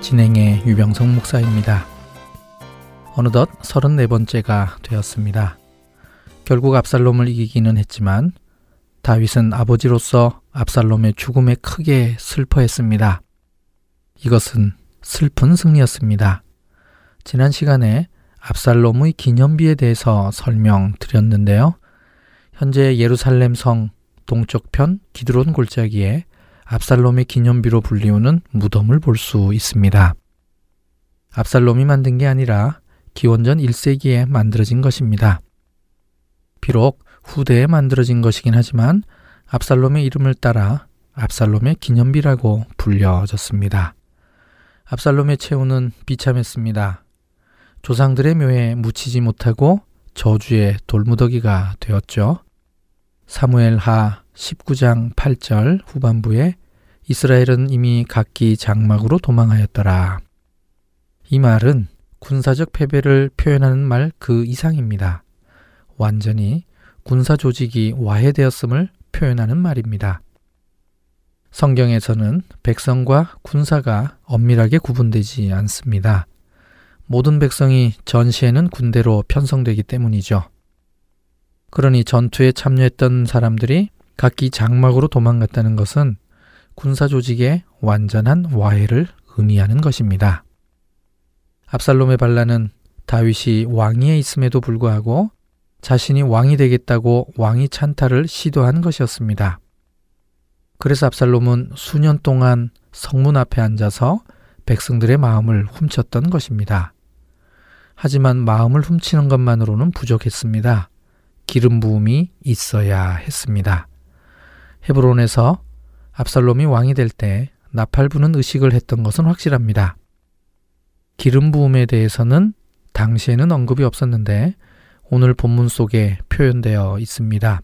진행의 유병성 목사입니다. 어느덧 34번째가 되었습니다. 결국 압살롬을 이기기는 했지만 다윗은 아버지로서 압살롬의 죽음에 크게 슬퍼했습니다. 이것은 슬픈 승리였습니다. 지난 시간에 압살롬의 기념비에 대해서 설명드렸는데요. 현재 예루살렘 성 동쪽편 기드론 골짜기에 압살롬의 기념비로 불리우는 무덤을 볼 수 있습니다. 압살롬이 만든 게 아니라 기원전 1세기에 만들어진 것입니다. 비록 후대에 만들어진 것이긴 하지만 압살롬의 이름을 따라 압살롬의 기념비라고 불려졌습니다. 압살롬의 최후는 비참했습니다. 조상들의 묘에 묻히지 못하고 저주의 돌무더기가 되었죠. 사무엘 하 19장 8절 후반부에 이스라엘은 이미 각기 장막으로 도망하였더라. 이 말은 군사적 패배를 표현하는 말 그 이상입니다. 완전히 군사 조직이 와해되었음을 표현하는 말입니다. 성경에서는 백성과 군사가 엄밀하게 구분되지 않습니다. 모든 백성이 전시에는 군대로 편성되기 때문이죠. 그러니 전투에 참여했던 사람들이 각기 장막으로 도망갔다는 것은 군사 조직의 완전한 와해를 의미하는 것입니다. 압살롬의 반란은 다윗이 왕위에 있음에도 불구하고 자신이 왕이 되겠다고 왕위 찬탈을 시도한 것이었습니다. 그래서 압살롬은 수년 동안 성문 앞에 앉아서 백성들의 마음을 훔쳤던 것입니다. 하지만 마음을 훔치는 것만으로는 부족했습니다. 기름 부음이 있어야 했습니다. 헤브론에서 압살롬이 왕이 될 때 나팔 부는 의식을 했던 것은 확실합니다. 기름 부음에 대해서는 당시에는 언급이 없었는데 오늘 본문 속에 표현되어 있습니다.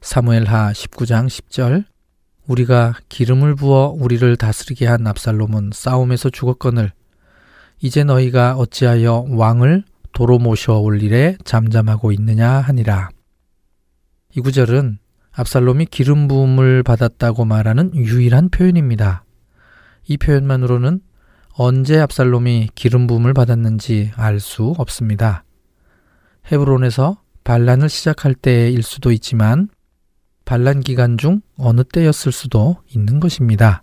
사무엘하 19장 10절 우리가 기름을 부어 우리를 다스리게 한 압살롬은 싸움에서 죽었거늘 이제 너희가 어찌하여 왕을 도로 모셔 올 일에 잠잠하고 있느냐 하니라. 이 구절은 압살롬이 기름 부음을 받았다고 말하는 유일한 표현입니다. 이 표현만으로는 언제 압살롬이 기름 부음을 받았는지 알 수 없습니다. 헤브론에서 반란을 시작할 때일 수도 있지만 반란 기간 중 어느 때였을 수도 있는 것입니다.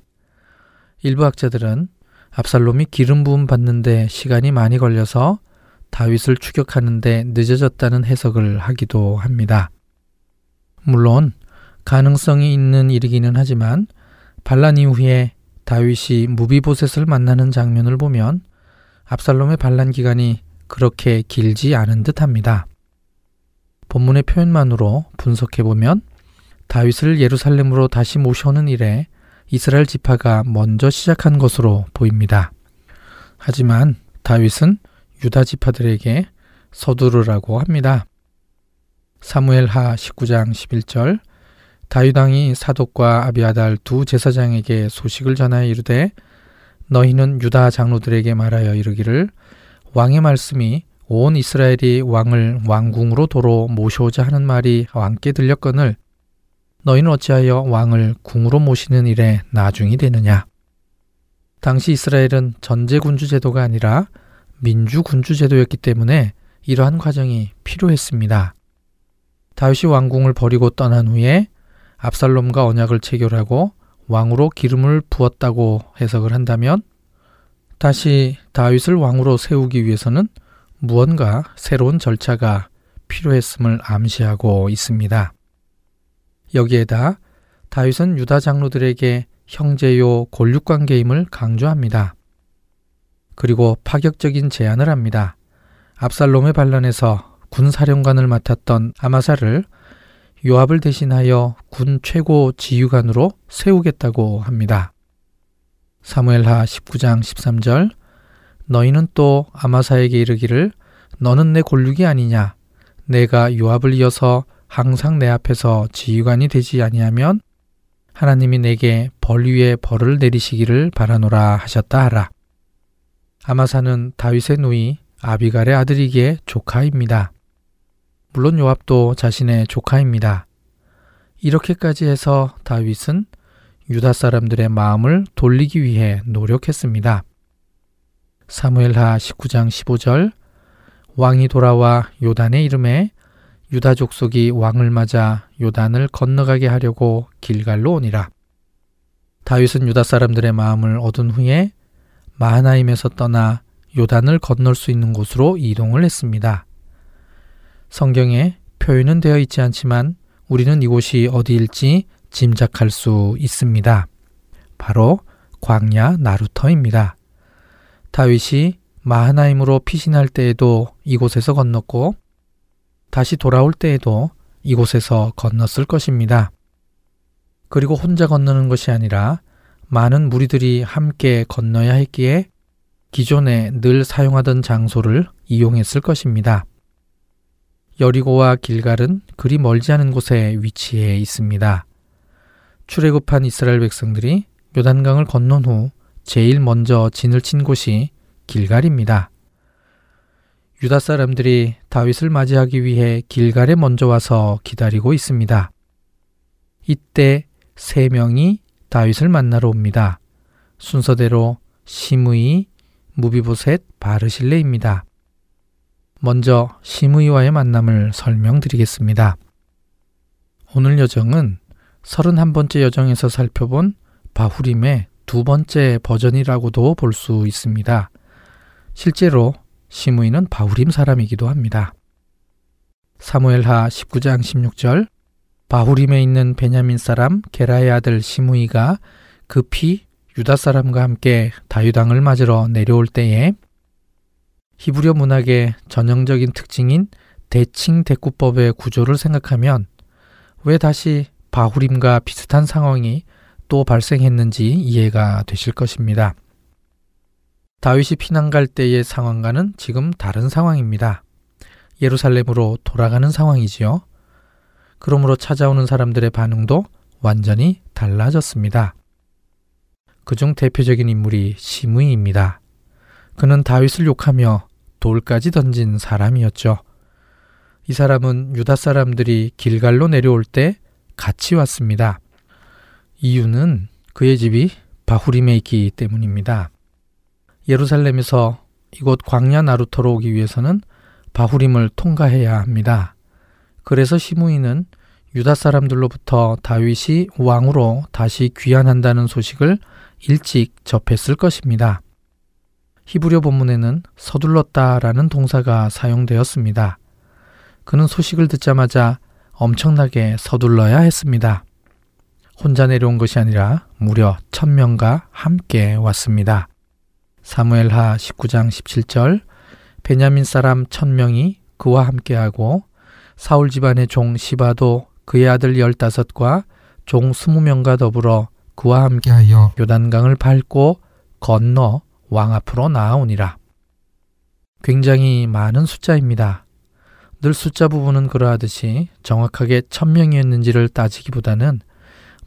일부 학자들은 압살롬이 기름 부음 받는데 시간이 많이 걸려서 다윗을 추격하는데 늦어졌다는 해석을 하기도 합니다. 물론 가능성이 있는 일이기는 하지만 반란 이후에 다윗이 무비보셋을 만나는 장면을 보면 압살롬의 반란 기간이 그렇게 길지 않은 듯합니다. 본문의 표현만으로 분석해 보면 다윗을 예루살렘으로 다시 모셔오는 일에 이스라엘 지파가 먼저 시작한 것으로 보입니다. 하지만 다윗은 유다 지파들에게 서두르라고 합니다. 사무엘하 19장 11절 다윗왕이 사독과 아비아달 두 제사장에게 소식을 전하여 이르되 너희는 유다 장로들에게 말하여 이르기를 왕의 말씀이 온 이스라엘이 왕을 왕궁으로 도로 모셔오자 하는 말이 왕께 들렸거늘 너희는 어찌하여 왕을 궁으로 모시는 일에 나중이 되느냐 당시 이스라엘은 전제군주 제도가 아니라 민주군주 제도였기 때문에 이러한 과정이 필요했습니다. 다윗이 왕궁을 버리고 떠난 후에 압살롬과 언약을 체결하고 왕으로 기름을 부었다고 해석을 한다면 다시 다윗을 왕으로 세우기 위해서는 무언가 새로운 절차가 필요했음을 암시하고 있습니다. 여기에다 다윗은 유다 장로들에게 형제요 골육 관계임을 강조합니다. 그리고 파격적인 제안을 합니다. 압살롬의 반란에서 군 사령관을 맡았던 아마사를 요압을 대신하여 군 최고 지휘관으로 세우겠다고 합니다. 사무엘하 19장 13절 너희는 또 아마사에게 이르기를 너는 내 골육이 아니냐 내가 요압을 이어서 항상 내 앞에서 지휘관이 되지 아니하면 하나님이 내게 벌 위에 벌을 내리시기를 바라노라 하셨다 하라. 아마사는 다윗의 누이 아비갈의 아들이기에 조카입니다. 물론 요압도 자신의 조카입니다. 이렇게까지 해서 다윗은 유다 사람들의 마음을 돌리기 위해 노력했습니다. 사무엘하 19장 15절 왕이 돌아와 요단의 이름에 유다 족속이 왕을 맞아 요단을 건너가게 하려고 길갈로 오니라. 다윗은 유다 사람들의 마음을 얻은 후에 마하나임에서 떠나 요단을 건널 수 있는 곳으로 이동을 했습니다. 성경에 표현은 되어 있지 않지만 우리는 이곳이 어디일지 짐작할 수 있습니다. 바로 광야 나루터입니다. 다윗이 마하나임으로 피신할 때에도 이곳에서 건넜고 다시 돌아올 때에도 이곳에서 건넜을 것입니다. 그리고 혼자 건너는 것이 아니라 많은 무리들이 함께 건너야 했기에 기존에 늘 사용하던 장소를 이용했을 것입니다. 여리고와 길갈은 그리 멀지 않은 곳에 위치해 있습니다. 출애굽한 이스라엘 백성들이 요단강을 건넌 후 제일 먼저 진을 친 곳이 길갈입니다. 유다 사람들이 다윗을 맞이하기 위해 길갈에 먼저 와서 기다리고 있습니다. 이때 세 명이 다윗을 만나러 옵니다. 순서대로 시므이, 무비보셋, 바르실레입니다. 먼저 시므이와의 만남을 설명드리겠습니다. 오늘 여정은 31번째 여정에서 살펴본 바후림의 두 번째 버전이라고도 볼 수 있습니다. 실제로 시므이는 바후림 사람이기도 합니다. 사무엘하 19장 16절 바후림에 있는 베냐민 사람 게라의 아들 시므이가 급히 유다 사람과 함께 다유당을 맞으러 내려올 때에 히브리어 문학의 전형적인 특징인 대칭 대꾸법의 구조를 생각하면 왜 다시 바후림과 비슷한 상황이 또 발생했는지 이해가 되실 것입니다. 다윗이 피난 갈 때의 상황과는 지금 다른 상황입니다. 예루살렘으로 돌아가는 상황이지요. 그러므로 찾아오는 사람들의 반응도 완전히 달라졌습니다. 그중 대표적인 인물이 시므이입니다. 그는 다윗을 욕하며 돌까지 던진 사람이었죠. 이 사람은 유다 사람들이 길갈로 내려올 때 같이 왔습니다. 이유는 그의 집이 바후림에 있기 때문입니다. 예루살렘에서 이곳 광야 나루터로 오기 위해서는 바후림을 통과해야 합니다. 그래서 시므이는 유다 사람들로부터 다윗이 왕으로 다시 귀환한다는 소식을 일찍 접했을 것입니다. 히브리어 본문에는 서둘렀다라는 동사가 사용되었습니다. 그는 소식을 듣자마자 엄청나게 서둘러야 했습니다. 혼자 내려온 것이 아니라 무려 천명과 함께 왔습니다. 사무엘하 19장 17절 베냐민 사람 천명이 그와 함께하고 사울 집안의 종 시바도 그의 아들 열다섯과 종 스무 명과 더불어 그와 함께하여 요단강을 밟고 건너 왕 앞으로 나아오니라. 굉장히 많은 숫자입니다. 늘 숫자 부분은 그러하듯이 정확하게 천명이었는지를 따지기보다는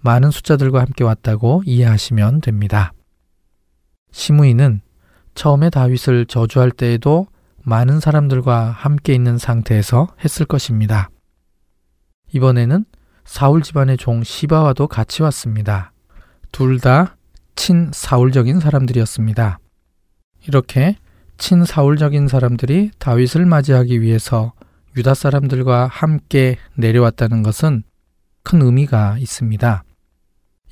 많은 숫자들과 함께 왔다고 이해하시면 됩니다. 시무이는 처음에 다윗을 저주할 때에도 많은 사람들과 함께 있는 상태에서 했을 것입니다. 이번에는 사울 집안의 종 시바와도 같이 왔습니다. 둘 다 친사울적인 사람들이었습니다. 이렇게 친사울적인 사람들이 다윗을 맞이하기 위해서 유다 사람들과 함께 내려왔다는 것은 큰 의미가 있습니다.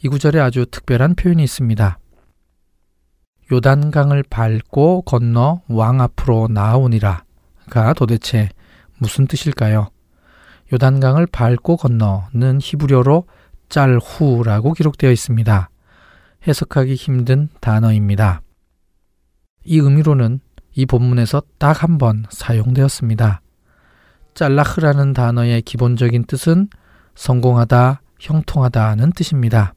이 구절에 아주 특별한 표현이 있습니다. 요단강을 밟고 건너 왕 앞으로 나아오니라가 도대체 무슨 뜻일까요? 요단강을 밟고 건너는 히브리어로 짤후라고 기록되어 있습니다. 해석하기 힘든 단어입니다. 이 의미로는 이 본문에서 딱 한 번 사용되었습니다. 짤라흐라는 단어의 기본적인 뜻은 성공하다, 형통하다는 뜻입니다.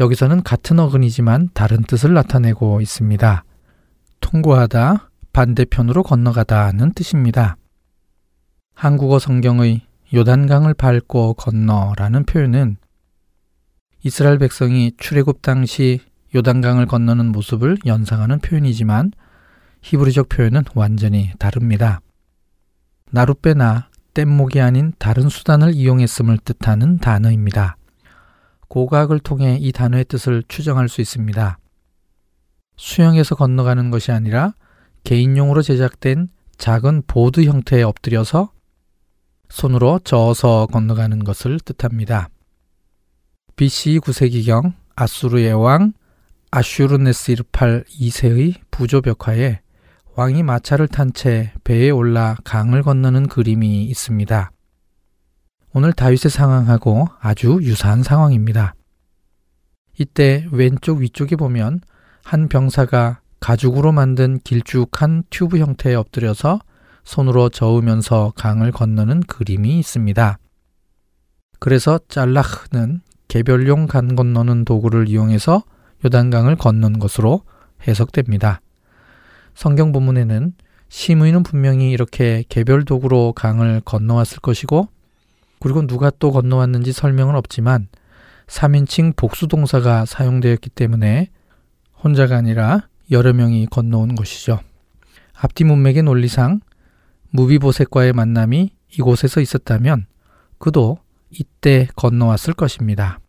여기서는 같은 어근이지만 다른 뜻을 나타내고 있습니다. 통과하다, 반대편으로 건너가다는 뜻입니다. 한국어 성경의 요단강을 밟고 건너라는 표현은 이스라엘 백성이 출애굽 당시 요단강을 건너는 모습을 연상하는 표현이지만 히브리적 표현은 완전히 다릅니다. 나룻배나 뗏목이 아닌 다른 수단을 이용했음을 뜻하는 단어입니다. 고각을 통해 이 단어의 뜻을 추정할 수 있습니다. 수영에서 건너가는 것이 아니라 개인용으로 제작된 작은 보드 형태에 엎드려서 손으로 저어서 건너가는 것을 뜻합니다. BC 9세기경 아수르의 왕 아슈르네스르팔 2세의 부조 벽화에 왕이 마차를 탄 채 배에 올라 강을 건너는 그림이 있습니다. 오늘 다윗의 상황하고 아주 유사한 상황입니다. 이때 왼쪽 위쪽에 보면 한 병사가 가죽으로 만든 길쭉한 튜브 형태에 엎드려서 손으로 저으면서 강을 건너는 그림이 있습니다. 그래서 짤라흐는 개별용 간 건너는 도구를 이용해서 요단강을 건넌 것으로 해석됩니다. 성경 본문에는 시므이는 분명히 이렇게 개별 도구로 강을 건너왔을 것이고 그리고 누가 또 건너왔는지 설명은 없지만 3인칭 복수 동사가 사용되었기 때문에 혼자가 아니라 여러 명이 건너온 것이죠. 앞뒤 문맥의 논리상 무비보셋과의 만남이 이곳에서 있었다면 그도 이때 건너왔을 것입니다.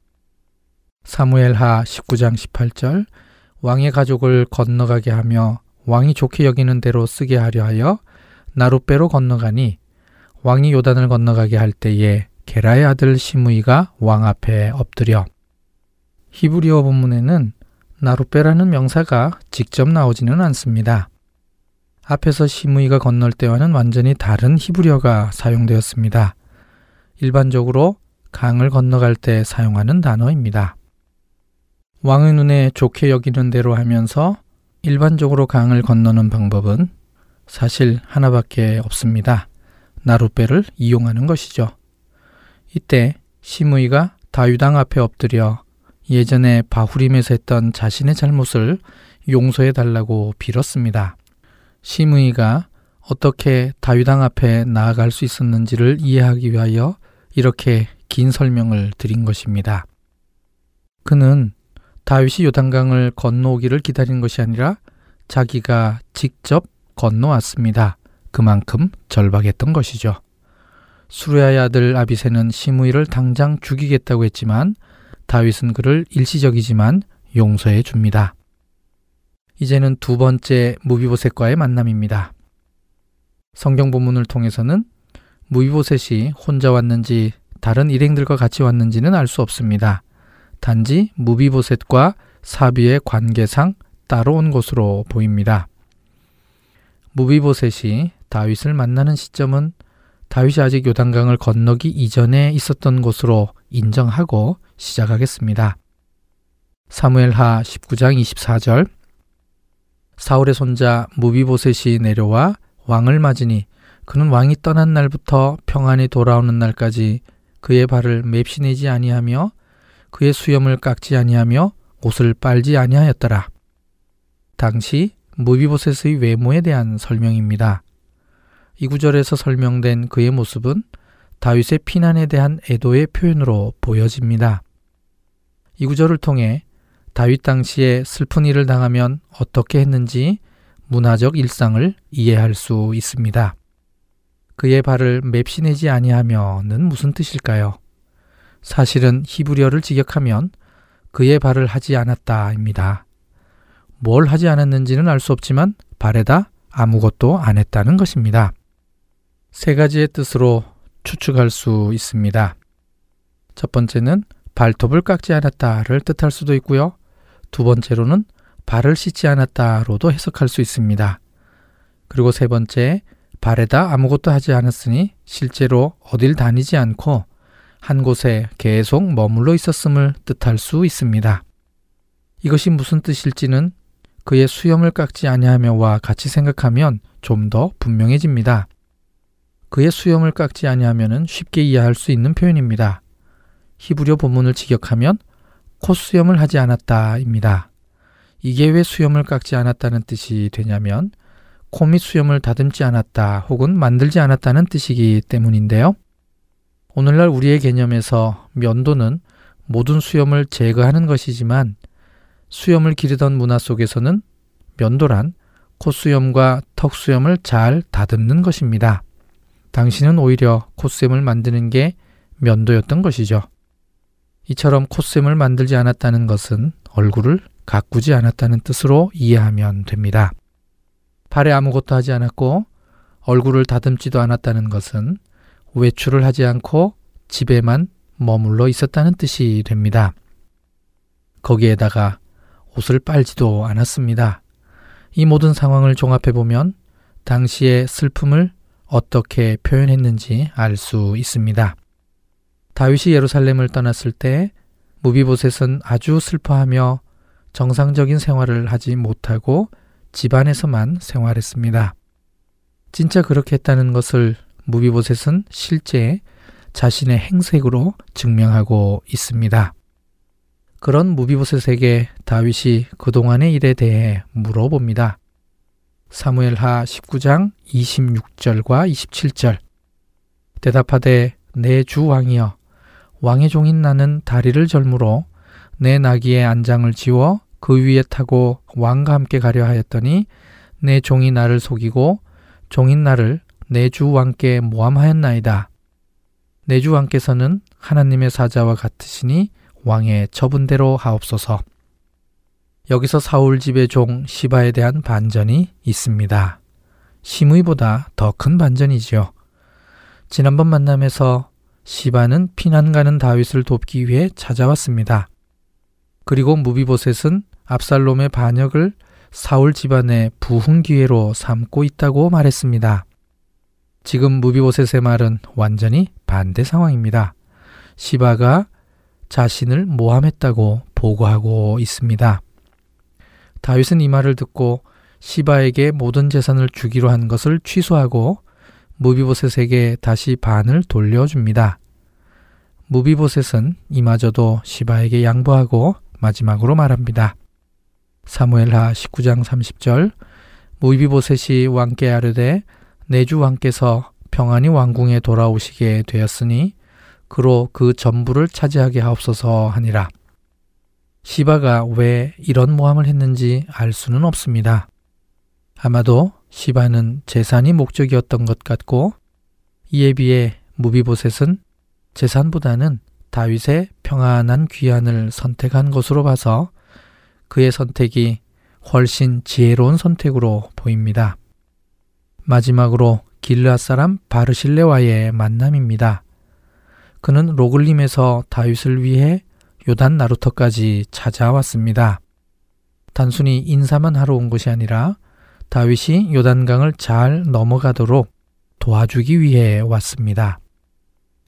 사무엘하 19장 18절 왕의 가족을 건너가게 하며 왕이 좋게 여기는 대로 쓰게 하려 하여 나룻배로 건너가니 왕이 요단을 건너가게 할 때에 게라의 아들 시므이가 왕 앞에 엎드려 히브리어 본문에는 나룻배라는 명사가 직접 나오지는 않습니다. 앞에서 시므이가 건널 때와는 완전히 다른 히브리어가 사용되었습니다. 일반적으로 강을 건너갈 때 사용하는 단어입니다. 왕의 눈에 좋게 여기는 대로 하면서 일반적으로 강을 건너는 방법은 사실 하나밖에 없습니다. 나룻배를 이용하는 것이죠. 이때 시므이가 다유당 앞에 엎드려 예전에 바후림에서 했던 자신의 잘못을 용서해 달라고 빌었습니다. 시므이가 어떻게 다유당 앞에 나아갈 수 있었는지를 이해하기 위하여 이렇게 긴 설명을 드린 것입니다. 그는 다윗이 요단강을 건너오기를 기다린 것이 아니라 자기가 직접 건너왔습니다. 그만큼 절박했던 것이죠. 수르야의 아들 아비세는 시므이를 당장 죽이겠다고 했지만 다윗은 그를 일시적이지만 용서해 줍니다. 이제는 두 번째 무비보셋과의 만남입니다. 성경 본문을 통해서는 무비보셋이 혼자 왔는지 다른 일행들과 같이 왔는지는 알 수 없습니다. 단지 무비보셋과 사비의 관계상 따로 온 것으로 보입니다. 무비보셋이 다윗을 만나는 시점은 다윗이 아직 요단강을 건너기 이전에 있었던 것으로 인정하고 시작하겠습니다. 사무엘하 19장 24절 사울의 손자 무비보셋이 내려와 왕을 맞으니 그는 왕이 떠난 날부터 평안히 돌아오는 날까지 그의 발을 맵시내지 아니하며 그의 수염을 깎지 아니하며 옷을 빨지 아니하였더라. 당시 무비보셋의 외모에 대한 설명입니다. 이 구절에서 설명된 그의 모습은 다윗의 피난에 대한 애도의 표현으로 보여집니다. 이 구절을 통해 다윗 당시에 슬픈 일을 당하면 어떻게 했는지 문화적 일상을 이해할 수 있습니다. 그의 발을 맵시내지 아니하며는 무슨 뜻일까요? 사실은 히브리어를 직역하면 그의 발을 하지 않았다입니다. 뭘 하지 않았는지는 알 수 없지만 발에다 아무것도 안 했다는 것입니다. 세 가지의 뜻으로 추측할 수 있습니다. 첫 번째는 발톱을 깎지 않았다를 뜻할 수도 있고요. 두 번째로는 발을 씻지 않았다로도 해석할 수 있습니다. 그리고 세 번째, 발에다 아무것도 하지 않았으니 실제로 어딜 다니지 않고 한 곳에 계속 머물러 있었음을 뜻할 수 있습니다. 이것이 무슨 뜻일지는 그의 수염을 깎지 아니하며와 같이 생각하면 좀 더 분명해집니다. 그의 수염을 깎지 아니하면은 쉽게 이해할 수 있는 표현입니다. 히브리어 본문을 직역하면 콧수염을 하지 않았다입니다. 이게 왜 수염을 깎지 않았다는 뜻이 되냐면 코밑 수염을 다듬지 않았다 혹은 만들지 않았다는 뜻이기 때문인데요. 오늘날 우리의 개념에서 면도는 모든 수염을 제거하는 것이지만 수염을 기르던 문화 속에서는 면도란 콧수염과 턱수염을 잘 다듬는 것입니다. 당신은 오히려 콧수염을 만드는 게 면도였던 것이죠. 이처럼 콧수염을 만들지 않았다는 것은 얼굴을 가꾸지 않았다는 뜻으로 이해하면 됩니다. 발에 아무것도 하지 않았고 얼굴을 다듬지도 않았다는 것은 외출을 하지 않고 집에만 머물러 있었다는 뜻이 됩니다. 거기에다가 옷을 빨지도 않았습니다. 이 모든 상황을 종합해 보면 당시의 슬픔을 어떻게 표현했는지 알 수 있습니다. 다윗이 예루살렘을 떠났을 때 무비보셋은 아주 슬퍼하며 정상적인 생활을 하지 못하고 집안에서만 생활했습니다. 진짜 그렇게 했다는 것을 무비보셋은 실제 자신의 행색으로 증명하고 있습니다. 그런 무비보셋에게 다윗이 그동안의 일에 대해 물어봅니다. 사무엘하 19장 26절과 27절 대답하되 내 주 왕이여 왕의 종인 나는 다리를 절므로 내 나귀의 안장을 지워 그 위에 타고 왕과 함께 가려 하였더니 내 종이 나를 속이고 종인 나를 내 주 왕께 모함하였나이다. 내 주 왕께서는 하나님의 사자와 같으시니 왕의 처분대로 하옵소서. 여기서 사울 집의 종 시바에 대한 반전이 있습니다. 심의보다 더 큰 반전이지요. 지난번 만남에서 시바는 피난 가는 다윗을 돕기 위해 찾아왔습니다. 그리고 무비보셋은 압살롬의 반역을 사울 집안의 부흥 기회로 삼고 있다고 말했습니다. 지금 무비보셋의 말은 완전히 반대 상황입니다. 시바가 자신을 모함했다고 보고하고 있습니다. 다윗은 이 말을 듣고 시바에게 모든 재산을 주기로 한 것을 취소하고 무비보셋에게 다시 반을 돌려줍니다. 무비보셋은 이마저도 시바에게 양보하고 마지막으로 말합니다. 사무엘하 19장 30절 무비보셋이 왕께 아르되 내주 왕께서 평안히 왕궁에 돌아오시게 되었으니 그로 그 전부를 차지하게 하옵소서 하니라. 시바가 왜 이런 모함을 했는지 알 수는 없습니다. 아마도 시바는 재산이 목적이었던 것 같고 이에 비해 무비보셋은 재산보다는 다윗의 평안한 귀환을 선택한 것으로 봐서 그의 선택이 훨씬 지혜로운 선택으로 보입니다. 마지막으로 길르앗 사람 바르실레와의 만남입니다. 그는 로글림에서 다윗을 위해 요단 나루터까지 찾아왔습니다. 단순히 인사만 하러 온 것이 아니라 다윗이 요단강을 잘 넘어가도록 도와주기 위해 왔습니다.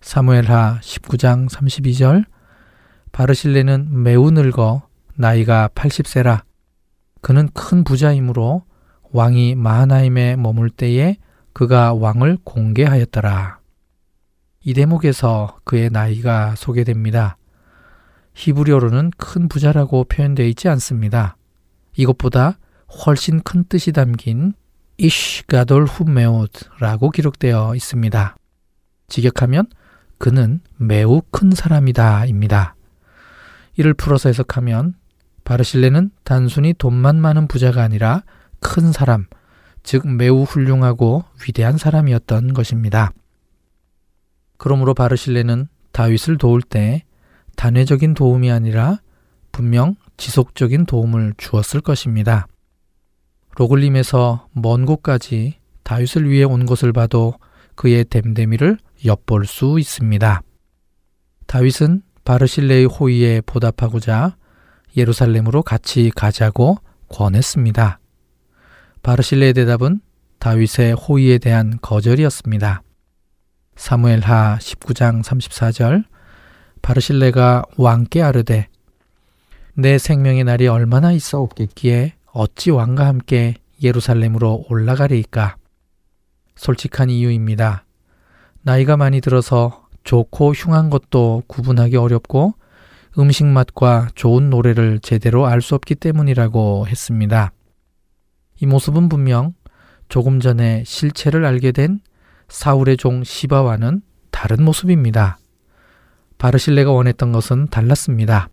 사무엘하 19장 32절 바르실레는 매우 늙어 나이가 80세라 그는 큰 부자이므로 왕이 마하나임에 머물 때에 그가 왕을 공개하였더라. 이 대목에서 그의 나이가 소개됩니다. 히브리어로는 큰 부자라고 표현되어 있지 않습니다. 이것보다 훨씬 큰 뜻이 담긴 이쉬 가돌 후메옷라고 기록되어 있습니다. 직역하면 그는 매우 큰 사람이다입니다. 이를 풀어서 해석하면 바르실레는 단순히 돈만 많은 부자가 아니라 큰 사람, 즉 매우 훌륭하고 위대한 사람이었던 것입니다. 그러므로 바르실레는 다윗을 도울 때 단회적인 도움이 아니라 분명 지속적인 도움을 주었을 것입니다. 로글림에서 먼 곳까지 다윗을 위해 온 것을 봐도 그의 댐데미를 엿볼 수 있습니다. 다윗은 바르실레의 호의에 보답하고자 예루살렘으로 같이 가자고 권했습니다. 바르실레의 대답은 다윗의 호의에 대한 거절이었습니다. 사무엘하 19장 34절 바르실레가 왕께 아르되 내 생명의 날이 얼마나 있어 없겠기에 어찌 왕과 함께 예루살렘으로 올라가리이까? 솔직한 이유입니다. 나이가 많이 들어서 좋고 흉한 것도 구분하기 어렵고 음식 맛과 좋은 노래를 제대로 알 수 없기 때문이라고 했습니다. 이 모습은 분명 조금 전에 실체를 알게 된 사울의 종 시바와는 다른 모습입니다. 바르실레가 원했던 것은 달랐습니다.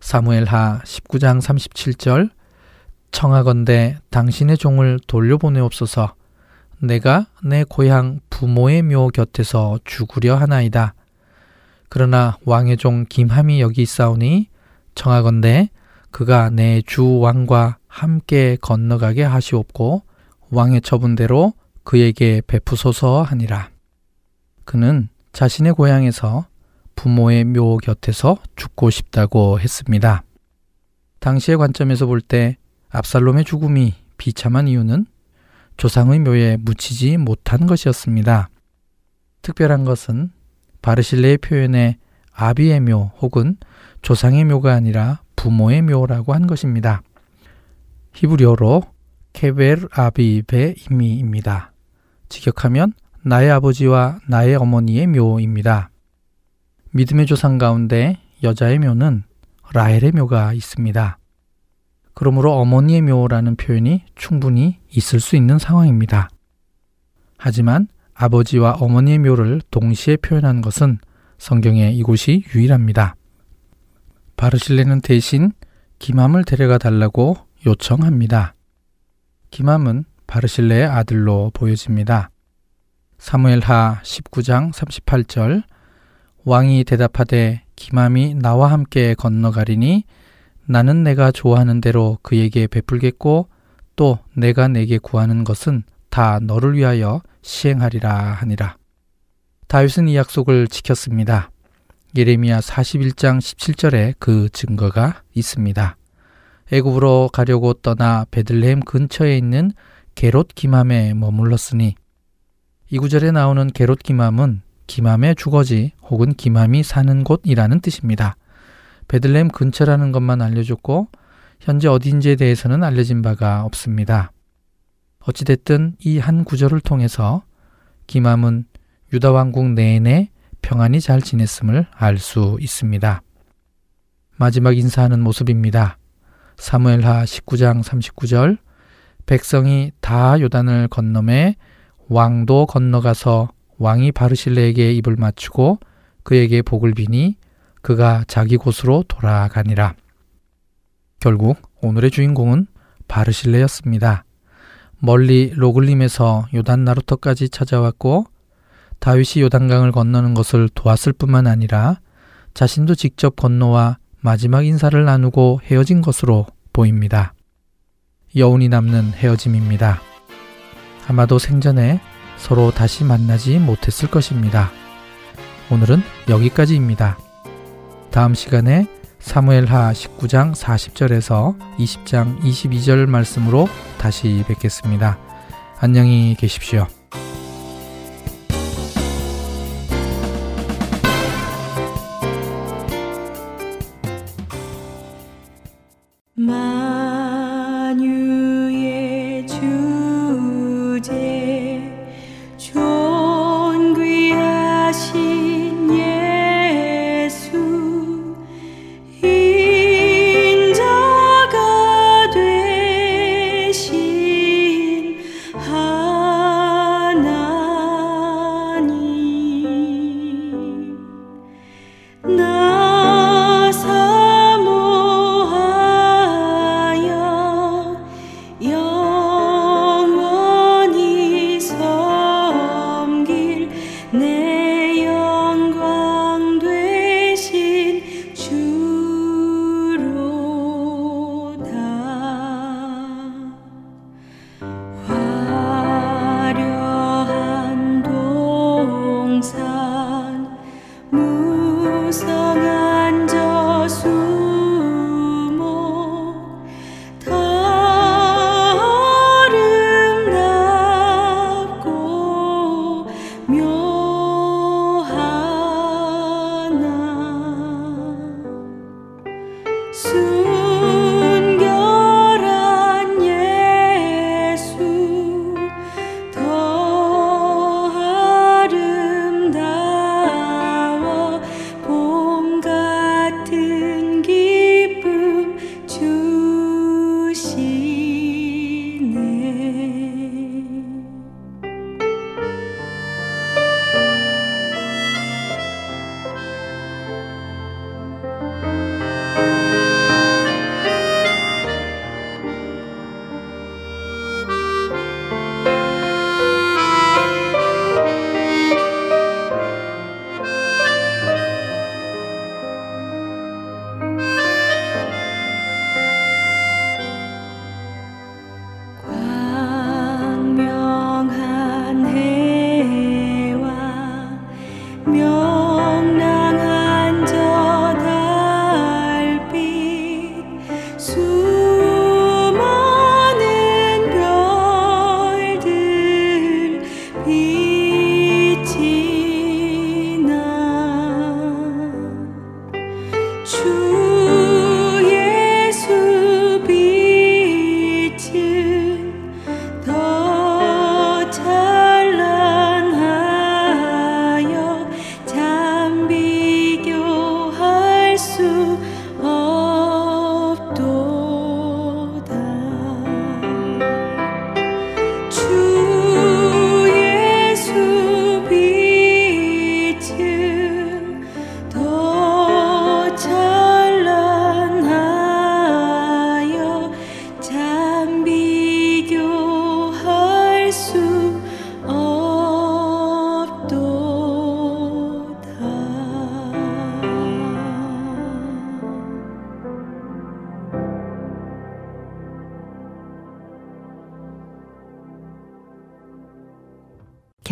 사무엘하 19장 37절 청하건대 당신의 종을 돌려보내옵소서 내가 내 고향 부모의 묘 곁에서 죽으려 하나이다. 그러나 왕의 종 김함이 여기 있사오니 청하건대 그가 내 주 왕과 함께 건너가게 하시옵고 왕의 처분대로 그에게 베푸소서 하니라. 그는 자신의 고향에서 부모의 묘 곁에서 죽고 싶다고 했습니다. 당시의 관점에서 볼 때 압살롬의 죽음이 비참한 이유는 조상의 묘에 묻히지 못한 것이었습니다. 특별한 것은 바르실레의 표현에 아비의 묘 혹은 조상의 묘가 아니라 부모의 묘라고 한 것입니다. 히브리어로 케벨 아비베 이미입니다. 직역하면 나의 아버지와 나의 어머니의 묘입니다. 믿음의 조상 가운데 여자의 묘는 라헬의 묘가 있습니다. 그러므로 어머니의 묘라는 표현이 충분히 있을 수 있는 상황입니다. 하지만 아버지와 어머니의 묘를 동시에 표현한 것은 성경에 이곳이 유일합니다. 바르실레는 대신 기맘을 데려가 달라고 요청합니다. 기맘은 바르실레의 아들로 보여집니다. 사무엘하 19장 38절 왕이 대답하되 기맘이 나와 함께 건너가리니 나는 내가 좋아하는 대로 그에게 베풀겠고 또 내가 내게 구하는 것은 다 너를 위하여 시행하리라 하니라. 다윗은 이 약속을 지켰습니다. 예레미야 41장 17절에 그 증거가 있습니다. 애굽으로 가려고 떠나 베들레헴 근처에 있는 게롯 기맘에 머물렀으니 이 구절에 나오는 게롯 기맘은 기맘의 주거지 혹은 기맘이 사는 곳이라는 뜻입니다. 베들레헴 근처라는 것만 알려줬고 현재 어딘지에 대해서는 알려진 바가 없습니다. 어찌됐든 이 한 구절을 통해서 기맘은 유다 왕국 내내 평안히 잘 지냈음을 알 수 있습니다. 마지막 인사하는 모습입니다. 사무엘하 19장 39절 백성이 다 요단을 건너매 왕도 건너가서 왕이 바르실레에게 입을 맞추고 그에게 복을 비니 그가 자기 곳으로 돌아가니라. 결국 오늘의 주인공은 바르실레였습니다. 멀리 로글림에서 요단 나루터까지 찾아왔고 다윗이 요단강을 건너는 것을 도왔을 뿐만 아니라 자신도 직접 건너와 마지막 인사를 나누고 헤어진 것으로 보입니다. 여운이 남는 헤어짐입니다. 아마도 생전에 서로 다시 만나지 못했을 것입니다. 오늘은 여기까지입니다. 다음 시간에 사무엘하 19장 40절에서 20장 22절 말씀으로 다시 뵙겠습니다. 안녕히 계십시오.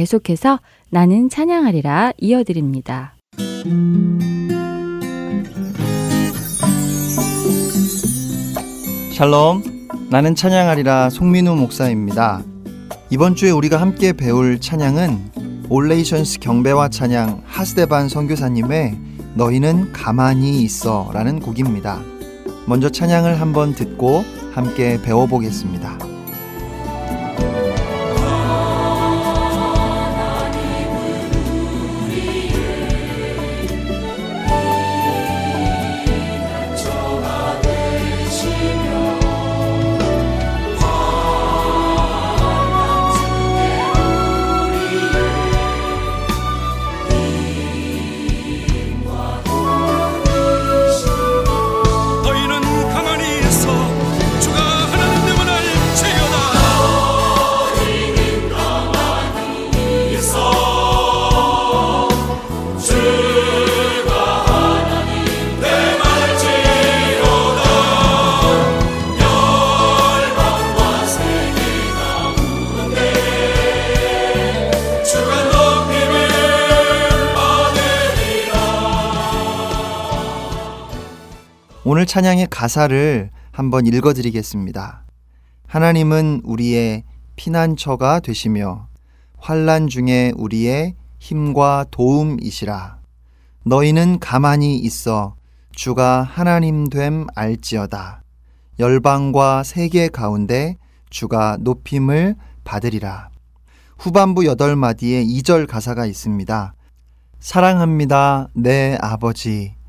계속해서 나는 찬양하리라 이어드립니다. 샬롬, 나는 찬양하리라 송민우 목사입니다. 이번 주에 우리가 함께 배울 찬양은 올레이션스 경배와 찬양 하스데반 선교사님의 너희는 가만히 있어 라는 곡입니다. 먼저 찬양을 한번 듣고 함께 배워보겠습니다. 찬양의 가사를 한번 읽어드리겠습니다. 하나님은 우리의 피난처가 되시며 환란 중에 우리의 힘과 도움이시라. 너희는 가만히 있어 주가 하나님 됨 알지어다. 열방과 세계 가운데 주가 높임을 받으리라. 후반부 여덟 마디에 2절 가사가 있습니다. 사랑합니다, 내 아버지.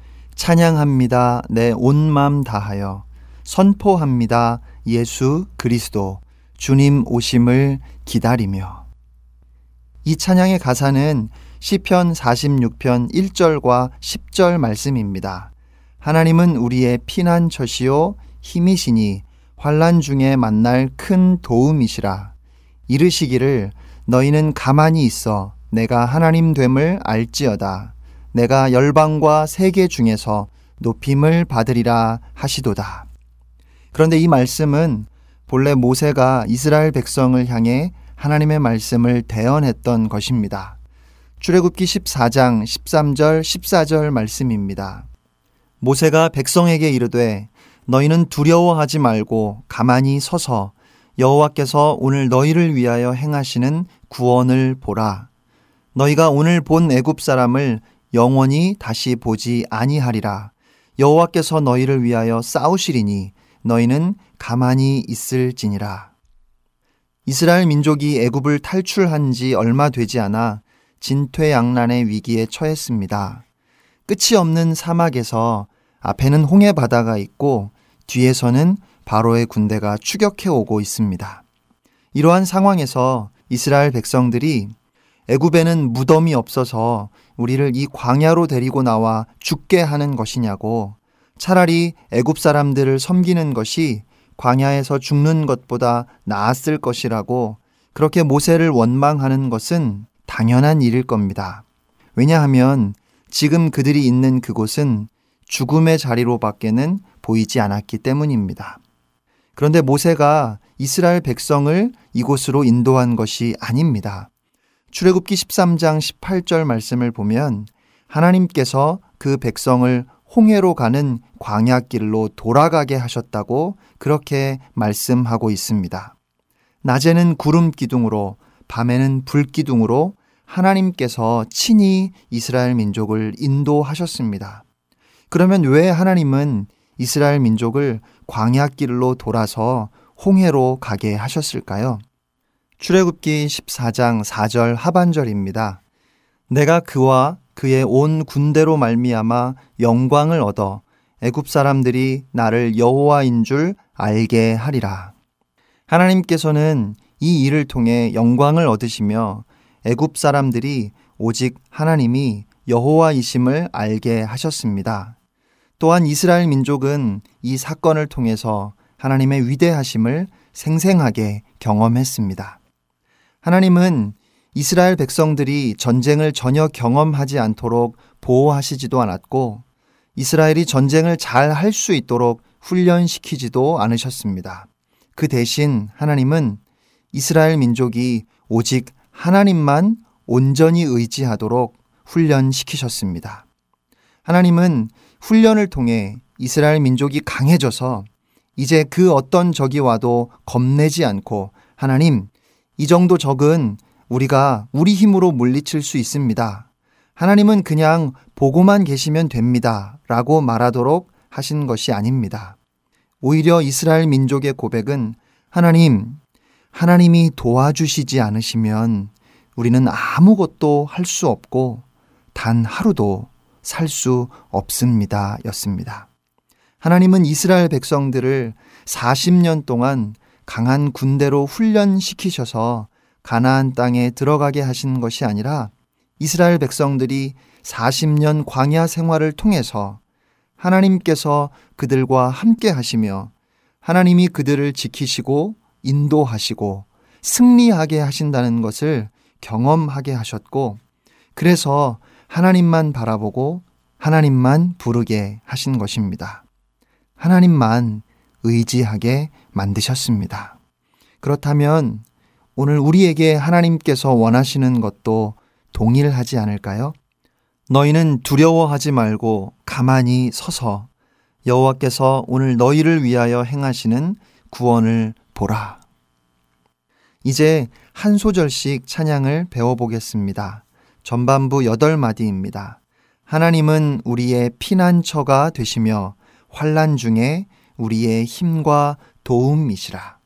찬양합니다. 내 온 맘 다하여 선포합니다. 예수 그리스도 주님 오심을 기다리며 이 찬양의 가사는 시편 46편 1절과 10절 말씀입니다. 하나님은 우리의 피난처시요 힘이시니 환란 중에 만날 큰 도움이시라. 이르시기를 너희는 가만히 있어 내가 하나님 됨을 알지어다. 내가 열방과 세계 중에서 높임을 받으리라 하시도다. 그런데 이 말씀은 본래 모세가 이스라엘 백성을 향해 하나님의 말씀을 대언했던 것입니다. 출애굽기 14장 13절 14절 말씀입니다. 모세가 백성에게 이르되 너희는 두려워하지 말고 가만히 서서 여호와께서 오늘 너희를 위하여 행하시는 구원을 보라. 너희가 오늘 본 애굽 사람을 영원히 다시 보지 아니하리라. 여호와께서 너희를 위하여 싸우시리니 너희는 가만히 있을지니라. 이스라엘 민족이 애굽을 탈출한 지 얼마 되지 않아 진퇴양난의 위기에 처했습니다. 끝이 없는 사막에서 앞에는 홍해 바다가 있고 뒤에서는 바로의 군대가 추격해 오고 있습니다. 이러한 상황에서 이스라엘 백성들이 애굽에는 무덤이 없어서 우리를 이 광야로 데리고 나와 죽게 하는 것이냐고 차라리 애굽 사람들을 섬기는 것이 광야에서 죽는 것보다 나았을 것이라고 그렇게 모세를 원망하는 것은 당연한 일일 겁니다. 왜냐하면 지금 그들이 있는 그곳은 죽음의 자리로 밖에는 보이지 않았기 때문입니다. 그런데 모세가 이스라엘 백성을 이곳으로 인도한 것이 아닙니다. 출애굽기 13장 18절 말씀을 보면 하나님께서 그 백성을 홍해로 가는 광야길로 돌아가게 하셨다고 그렇게 말씀하고 있습니다. 낮에는 구름 기둥으로 밤에는 불 기둥으로 하나님께서 친히 이스라엘 민족을 인도하셨습니다. 그러면 왜 하나님은 이스라엘 민족을 광야길로 돌아서 홍해로 가게 하셨을까요? 출애굽기 14장 4절 하반절입니다. 내가 그와 그의 온 군대로 말미암아 영광을 얻어 애굽 사람들이 나를 여호와인 줄 알게 하리라. 하나님께서는 이 일을 통해 영광을 얻으시며 애굽 사람들이 오직 하나님이 여호와이심을 알게 하셨습니다. 또한 이스라엘 민족은 이 사건을 통해서 하나님의 위대하심을 생생하게 경험했습니다. 하나님은 이스라엘 백성들이 전쟁을 전혀 경험하지 않도록 보호하시지도 않았고 이스라엘이 전쟁을 잘 할 수 있도록 훈련시키지도 않으셨습니다. 그 대신 하나님은 이스라엘 민족이 오직 하나님만 온전히 의지하도록 훈련시키셨습니다. 하나님은 훈련을 통해 이스라엘 민족이 강해져서 이제 그 어떤 적이 와도 겁내지 않고 하나님, 이 정도 적은 우리가 우리 힘으로 물리칠 수 있습니다. 하나님은 그냥 보고만 계시면 됩니다. 라고 말하도록 하신 것이 아닙니다. 오히려 이스라엘 민족의 고백은 하나님, 하나님이 도와주시지 않으시면 우리는 아무것도 할 수 없고 단 하루도 살 수 없습니다. 였습니다. 하나님은 이스라엘 백성들을 40년 동안 강한 군대로 훈련시키셔서 가나안 땅에 들어가게 하신 것이 아니라 이스라엘 백성들이 40년 광야 생활을 통해서 하나님께서 그들과 함께 하시며 하나님이 그들을 지키시고 인도하시고 승리하게 하신다는 것을 경험하게 하셨고 그래서 하나님만 바라보고 하나님만 부르게 하신 것입니다. 하나님만 의지하게 만드셨습니다. 그렇다면 오늘 우리에게 하나님께서 원하시는 것도 동일하지 않을까요? 너희는 두려워하지 말고 가만히 서서 여호와께서 오늘 너희를 위하여 행하시는 구원을 보라. 이제 한 소절씩 찬양을 배워보겠습니다. 전반부 여덟 마디입니다. 하나님은 우리의 피난처가 되시며 환란 중에 우리의 힘과 도움이시라.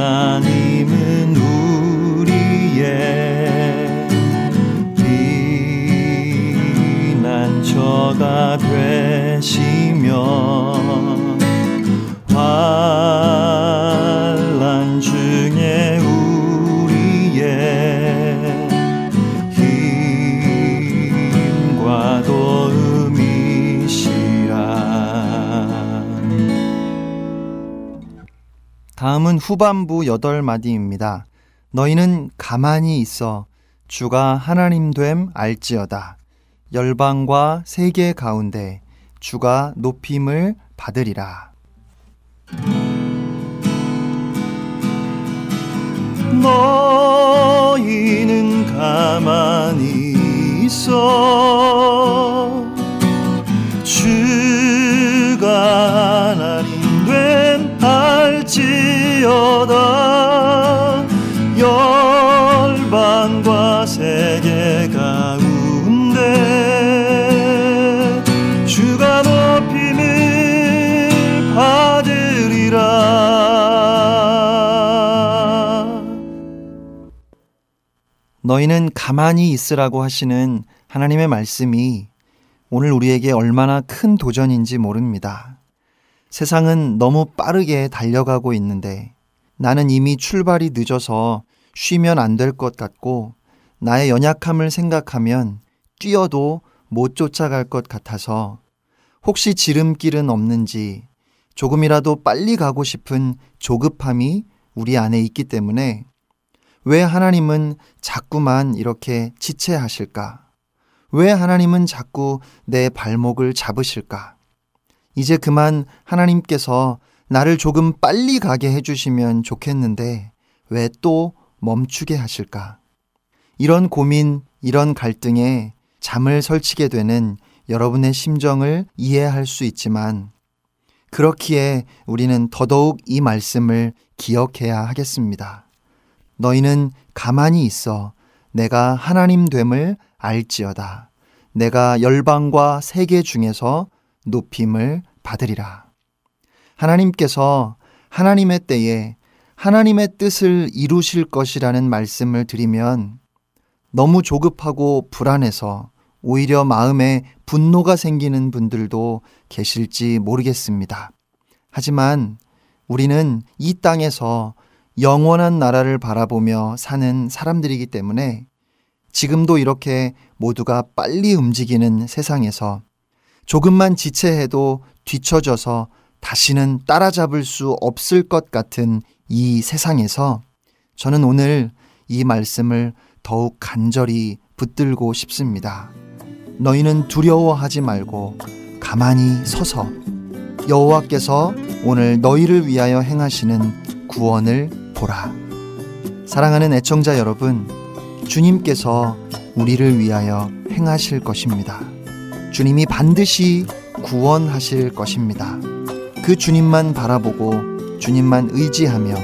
하나님은 우리의 피난처가 되시며 환 다음은 후반부 여덟 마디입니다. 너희는 가만히 있어 주가 하나님 됨 알지어다. 열방과 세계 가운데 주가 높임을 받으리라. 너희는 가만히 있어 알지어다 열방과 세계 가운데 주가 높임을 받으리라 너희는 가만히 있으라고 하시는 하나님의 말씀이 오늘 우리에게 얼마나 큰 도전인지 모릅니다. 세상은 너무 빠르게 달려가고 있는데 나는 이미 출발이 늦어서 쉬면 안 될 것 같고 나의 연약함을 생각하면 뛰어도 못 쫓아갈 것 같아서 혹시 지름길은 없는지 조금이라도 빨리 가고 싶은 조급함이 우리 안에 있기 때문에 왜 하나님은 자꾸만 이렇게 지체하실까? 왜 하나님은 자꾸 내 발목을 잡으실까? 이제 그만 하나님께서 나를 조금 빨리 가게 해주시면 좋겠는데 왜 또 멈추게 하실까? 이런 고민, 이런 갈등에 잠을 설치게 되는 여러분의 심정을 이해할 수 있지만 그렇기에 우리는 더더욱 이 말씀을 기억해야 하겠습니다. 너희는 가만히 있어 내가 하나님 됨을 알지어다. 내가 열방과 세계 중에서 높임을 받으리라. 하나님께서 하나님의 때에 하나님의 뜻을 이루실 것이라는 말씀을 드리면 너무 조급하고 불안해서 오히려 마음에 분노가 생기는 분들도 계실지 모르겠습니다. 하지만 우리는 이 땅에서 영원한 나라를 바라보며 사는 사람들이기 때문에 지금도 이렇게 모두가 빨리 움직이는 세상에서 조금만 지체해도 뒤처져서 다시는 따라잡을 수 없을 것 같은 이 세상에서 저는 오늘 이 말씀을 더욱 간절히 붙들고 싶습니다. 너희는 두려워하지 말고 가만히 서서 여호와께서 오늘 너희를 위하여 행하시는 구원을 보라. 사랑하는 애청자 여러분, 주님께서 우리를 위하여 행하실 것입니다. 주님이 반드시 구원하실 것입니다. 그 주님만 바라보고 주님만 의지하며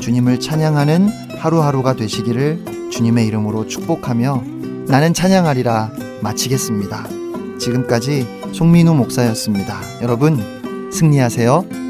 주님을 찬양하는 하루하루가 되시기를 주님의 이름으로 축복하며 나는 찬양하리라 마치겠습니다. 지금까지 송민우 목사였습니다. 여러분, 승리하세요.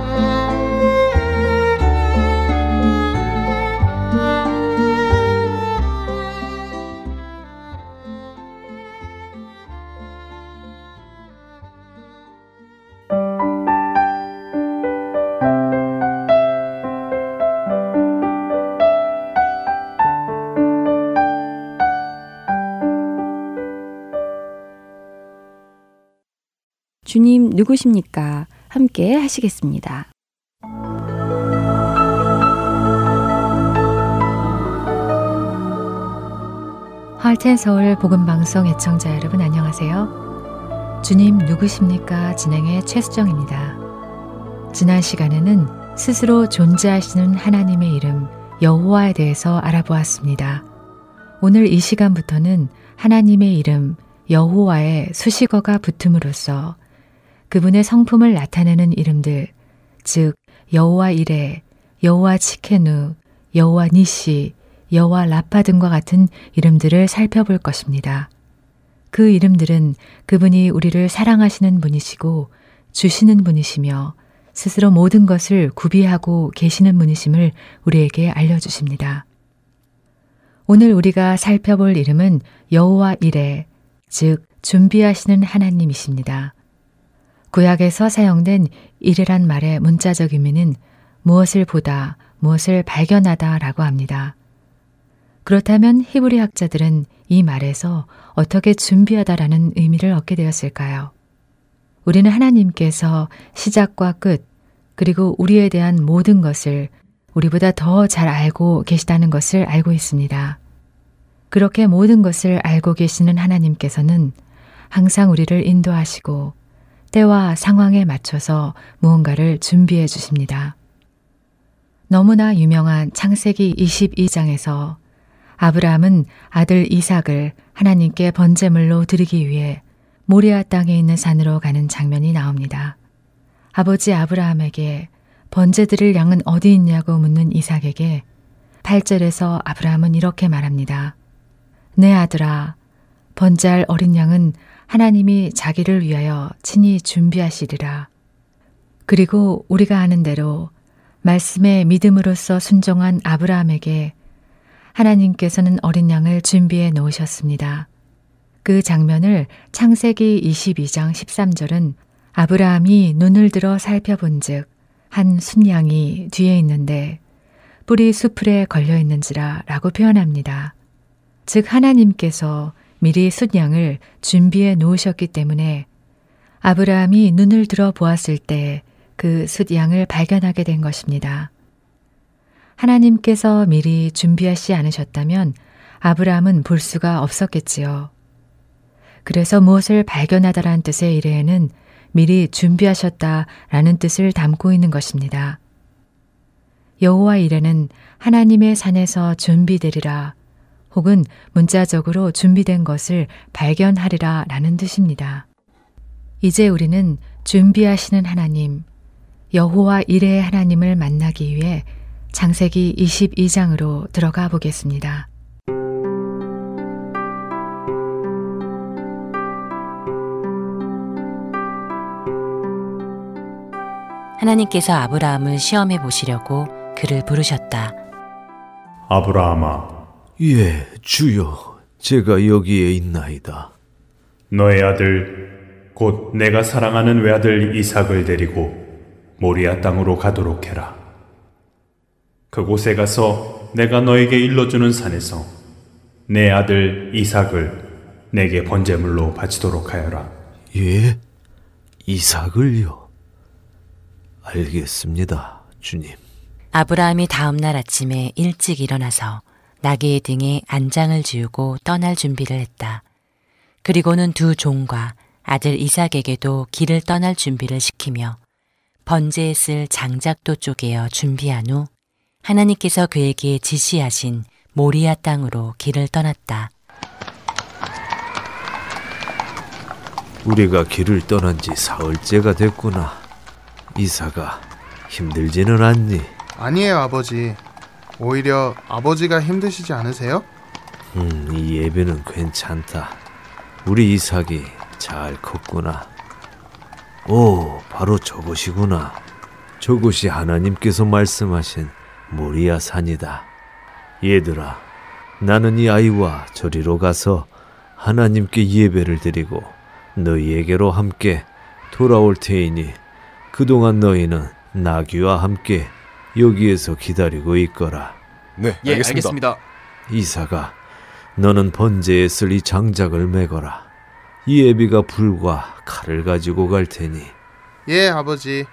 누구십니까? 함께 하시겠습니다. 할텐 서울 복음 방송 애청자 여러분 안녕하세요. 주님 누구십니까? 진행의 최수정입니다. 지난 시간에는 스스로 존재하시는 하나님의 이름 여호와에 대해서 알아보았습니다. 오늘 이 시간부터는 하나님의 이름 여호와의 수식어가 붙음으로써 그분의 성품을 나타내는 이름들, 즉 여호와 이레, 여호와 치케누, 여호와 니시, 여와 라파 등과 같은 이름들을 살펴볼 것입니다. 그 이름들은 그분이 우리를 사랑하시는 분이시고 주시는 분이시며 스스로 모든 것을 구비하고 계시는 분이심을 우리에게 알려주십니다. 오늘 우리가 살펴볼 이름은 여호와 이레, 즉 준비하시는 하나님이십니다. 구약에서 사용된 이레란 말의 문자적 의미는 무엇을 보다, 무엇을 발견하다 라고 합니다. 그렇다면 히브리 학자들은 이 말에서 어떻게 준비하다라는 의미를 얻게 되었을까요? 우리는 하나님께서 시작과 끝, 그리고 우리에 대한 모든 것을 우리보다 더 잘 알고 계시다는 것을 알고 있습니다. 그렇게 모든 것을 알고 계시는 하나님께서는 항상 우리를 인도하시고 때와 상황에 맞춰서 무언가를 준비해 주십니다. 너무나 유명한 창세기 22장에서 아브라함은 아들 이삭을 하나님께 번제물로 드리기 위해 모리아 땅에 있는 산으로 가는 장면이 나옵니다. 아버지 아브라함에게 번제 드릴 양은 어디 있냐고 묻는 이삭에게 8절에서 아브라함은 이렇게 말합니다. 내 아들아, 번제할 어린 양은 하나님이 자기를 위하여 친히 준비하시리라. 그리고 우리가 아는 대로 말씀에 믿음으로써 순종한 아브라함에게 하나님께서는 어린 양을 준비해 놓으셨습니다. 그 장면을 창세기 22장 13절은 아브라함이 눈을 들어 살펴본즉 한 순양이 뒤에 있는데 뿔이 수풀에 걸려 있는지라 라고 표현합니다. 즉 하나님께서 미리 순양을 준비해 놓으셨기 때문에 아브라함이 눈을 들어 보았을 때 그 숫양을 발견하게 된 것입니다. 하나님께서 미리 준비하시 않으셨다면 아브라함은 볼 수가 없었겠지요. 그래서 무엇을 발견하다라는 뜻의 이래에는 미리 준비하셨다라는 뜻을 담고 있는 것입니다. 여호와 이레는 하나님의 산에서 준비되리라 혹은 문자적으로 준비된 것을 발견하리라 라는 뜻입니다. 이제 우리는 준비하시는 하나님, 여호와 이레의 하나님을 만나기 위해 창세기 22장으로 들어가 보겠습니다. 하나님께서 아브라함을 시험해 보시려고 그를 부르셨다. 아브라함아, 예, 주여, 제가 여기에 있나이다. 너의 아들, 곧 내가 사랑하는 외아들 이삭을 데리고 모리아 땅으로 가도록 해라. 그곳에 가서 내가 너에게 일러주는 산에서 내 아들 이삭을 내게 번제물로 바치도록 하여라. 예, 이삭을요. 알겠습니다, 주님. 아브라함이 다음 날 아침에 일찍 일어나서 나귀의 등에 안장을 지우고 떠날 준비를 했다. 그리고는 두 종과 아들 이삭에게도 길을 떠날 준비를 시키며 번제에 쓸 장작도 쪼개어 준비한 후 하나님께서 그에게 지시하신 모리아 땅으로 길을 떠났다. 우리가 길을 떠난 지 사흘째가 됐구나. 이사가 힘들지는 않니? 아니에요, 아버지. 오히려 아버지가 힘드시지 않으세요? 음, 이 예배는 괜찮다. 우리 이삭이 잘 컸구나. 오, 바로 저것이구나. 저것이 하나님께서 말씀하신 모리아 산이다. 얘들아, 나는 이 아이와 저리로 가서 하나님께 예배를 드리고 너희에게로 함께 돌아올 테이니 그동안 너희는 나귀와 함께 여기에서 기다리고 있거라. 네, 예, 알겠습니다. 이사가 너는 번제에 쓸 이 장작을 메거라. 이 애비가 불과 칼을 가지고 갈 테니. 예, 아버지.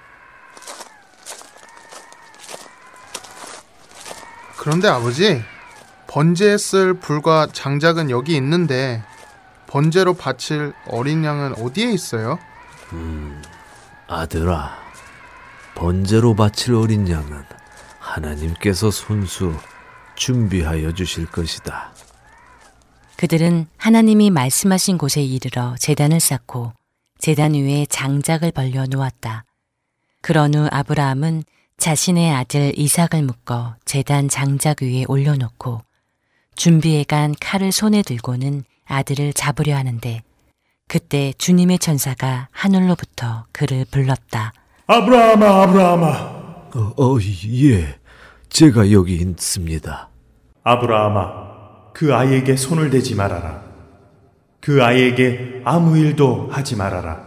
그런데 아버지, 번제에 쓸 불과 장작은 여기 있는데 번제로 바칠 어린 양은 어디에 있어요? 음, 아들아, 번제로 바칠 어린 양은 하나님께서 손수 준비하여 주실 것이다. 그들은 하나님이 말씀하신 곳에 이르러 재단을 쌓고 재단 위에 장작을 벌려 놓았다. 그런 후 아브라함은 자신의 아들 이삭을 묶어 재단 장작 위에 올려놓고 준비해 간 칼을 손에 들고는 아들을 잡으려 하는데 그때 주님의 천사가 하늘로부터 그를 불렀다. 아브라함아, 아브라함아. 어, 어, 예. 제가 여기 있습니다. 아브라함아, 그 아이에게 손을 대지 말아라. 그 아이에게 아무 일도 하지 말아라.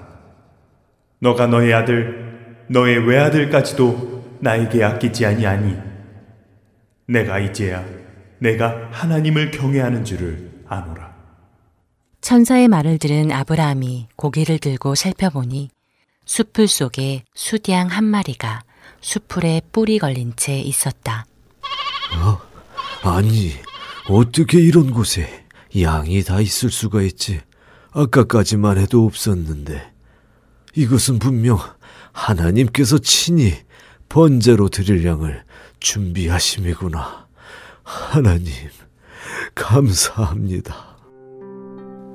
너가 너의 아들, 너의 외아들까지도 나에게 아끼지 아니하니 내가 이제야 내가 하나님을 경외하는 줄을 아노라. 천사의 말을 들은 아브라함이 고개를 들고 살펴보니 수풀 속에 수디양 한 마리가 수풀에 뿔이 걸린 채 있었다. 어? 아니, 어떻게 이런 곳에 양이 다 있을 수가 있지? 아까까지만 해도 없었는데. 이것은 분명 하나님께서 친히 번제로 드릴 양을 준비하심이구나. 하나님, 감사합니다.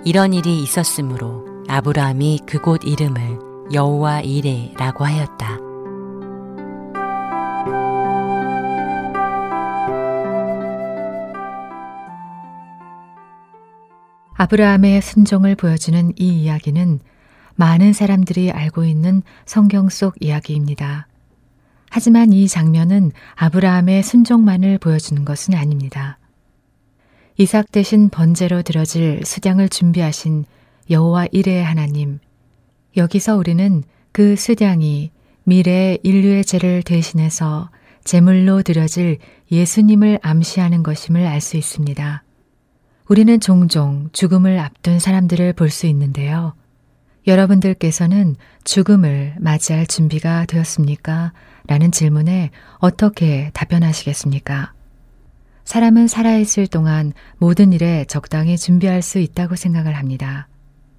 이런 일이 있었으므로 아브라함이 그곳 이름을 여호와 이레라고 하였다. 아브라함의 순종을 보여주는 이 이야기는 많은 사람들이 알고 있는 성경 속 이야기입니다. 하지만 이 장면은 아브라함의 순종만을 보여주는 것은 아닙니다. 이삭 대신 번제로 들어질 수량을 준비하신 여호와 이레의 하나님. 여기서 우리는 그 수량이 미래의 인류의 죄를 대신해서 제물로 드려질 예수님을 암시하는 것임을 알 수 있습니다. 우리는 종종 죽음을 앞둔 사람들을 볼 수 있는데요. 여러분들께서는 죽음을 맞이할 준비가 되었습니까? 라는 질문에 어떻게 답변하시겠습니까? 사람은 살아있을 동안 모든 일에 적당히 준비할 수 있다고 생각을 합니다.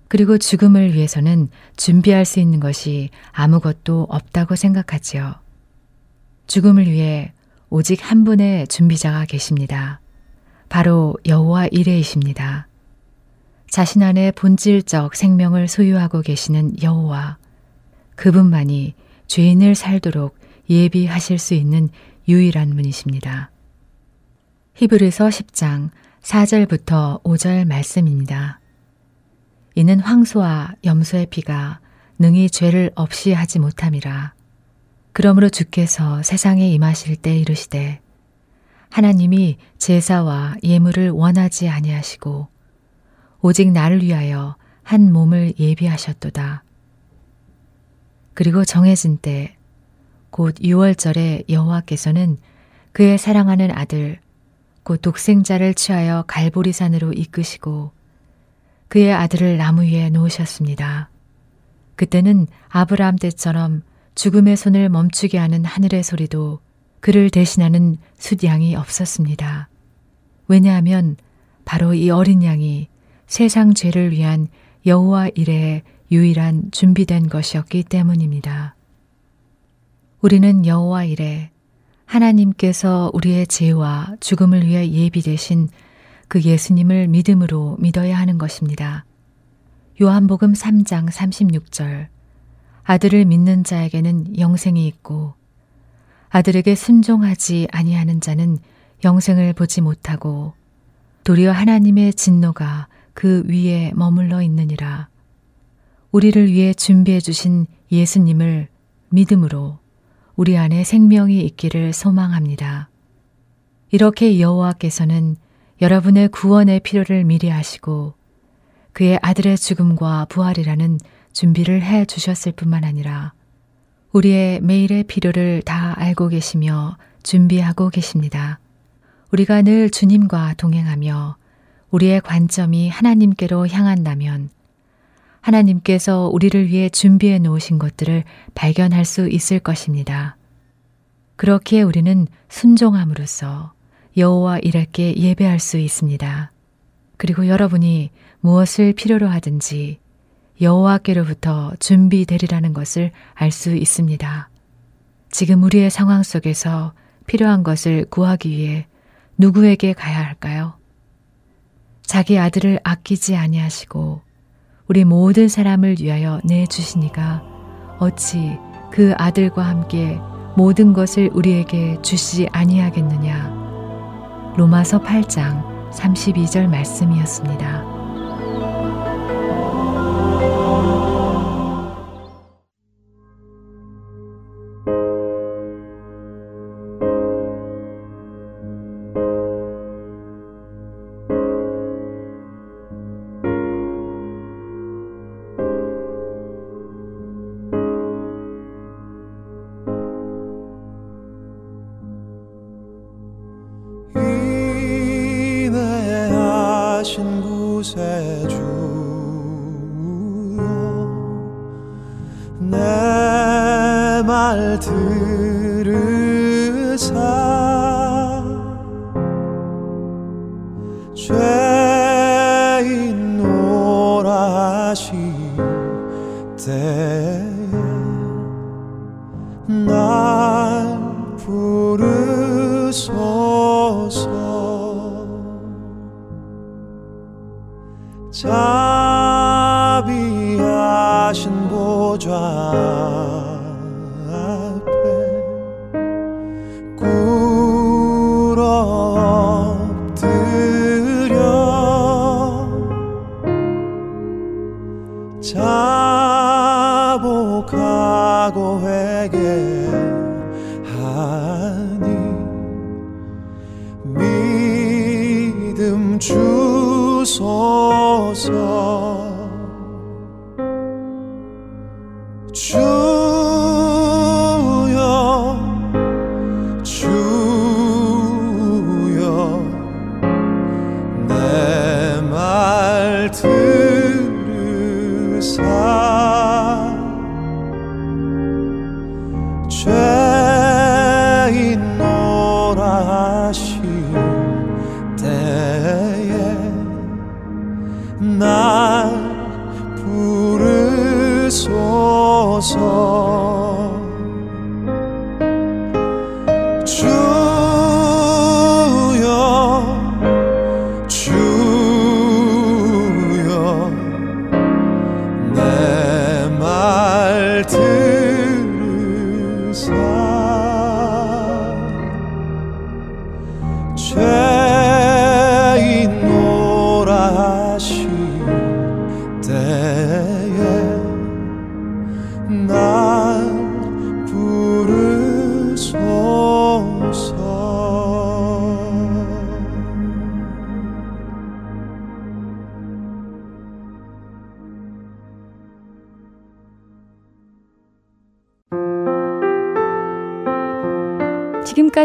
그리고 죽음을 위해서는 준비할 수 있는 것이 아무것도 없다고 생각하지요. 죽음을 위해 오직 한 분의 준비자가 계십니다. 바로 여호와 이레이십니다. 자신 안에 본질적 생명을 소유하고 계시는 여호와 그분만이 죄인을 살도록 예비하실 수 있는 유일한 분이십니다. 히브리서 10장 4절부터 5절 말씀입니다. 이는 황소와 염소의 피가 능히 죄를 없이 하지 못함이라. 그러므로 주께서 세상에 임하실 때 이르시되 하나님이 제사와 예물을 원하지 아니하시고 오직 나를 위하여 한 몸을 예비하셨도다. 그리고 정해진 때 곧 6월절에 여호와께서는 그의 사랑하는 아들 곧 독생자를 취하여 갈보리산으로 이끄시고 그의 아들을 나무 위에 놓으셨습니다. 그때는 아브라함 때처럼 죽음의 손을 멈추게 하는 하늘의 소리도 그를 대신하는 숫양이 없었습니다. 왜냐하면 바로 이 어린 양이 세상 죄를 위한 여호와 이레의 유일한 준비된 것이었기 때문입니다. 우리는 여호와 이레 하나님께서 우리의 죄와 죽음을 위해 예비되신 그 예수님을 믿음으로 믿어야 하는 것입니다. 요한복음 3장 36절 아들을 믿는 자에게는 영생이 있고 아들에게 순종하지 아니하는 자는 영생을 보지 못하고 도리어 하나님의 진노가 그 위에 머물러 있느니라. 우리를 위해 준비해 주신 예수님을 믿음으로 우리 안에 생명이 있기를 소망합니다. 이렇게 여호와께서는 여러분의 구원의 필요를 미리 하시고 그의 아들의 죽음과 부활이라는 준비를 해 주셨을 뿐만 아니라 우리의 매일의 필요를 다 알고 계시며 준비하고 계십니다. 우리가 늘 주님과 동행하며 우리의 관점이 하나님께로 향한다면 하나님께서 우리를 위해 준비해 놓으신 것들을 발견할 수 있을 것입니다. 그렇기에 우리는 순종함으로써 여호와 이랄게 예배할 수 있습니다. 그리고 여러분이 무엇을 필요로 하든지 여호와께로부터 준비되리라는 것을 알 수 있습니다. 지금 우리의 상황 속에서 필요한 것을 구하기 위해 누구에게 가야 할까요? 자기 아들을 아끼지 아니하시고 우리 모든 사람을 위하여 내 주시니가 어찌 그 아들과 함께 모든 것을 우리에게 주시 아니하겠느냐. 로마서 8장 32절 말씀이었습니다.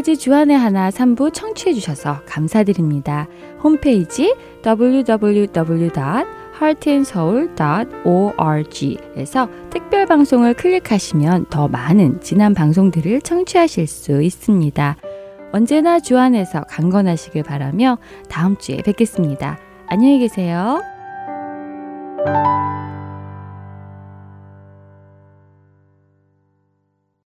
지금까지 주안의 하나 3부 청취해 주셔서 감사드립니다. 홈페이지 www.heartandsoul.org에서 특별 방송을 클릭하시면 더 많은 지난 방송들을 청취하실 수 있습니다. 언제나 주안에서 강건하시길 바라며 다음 주에 뵙겠습니다. 안녕히 계세요.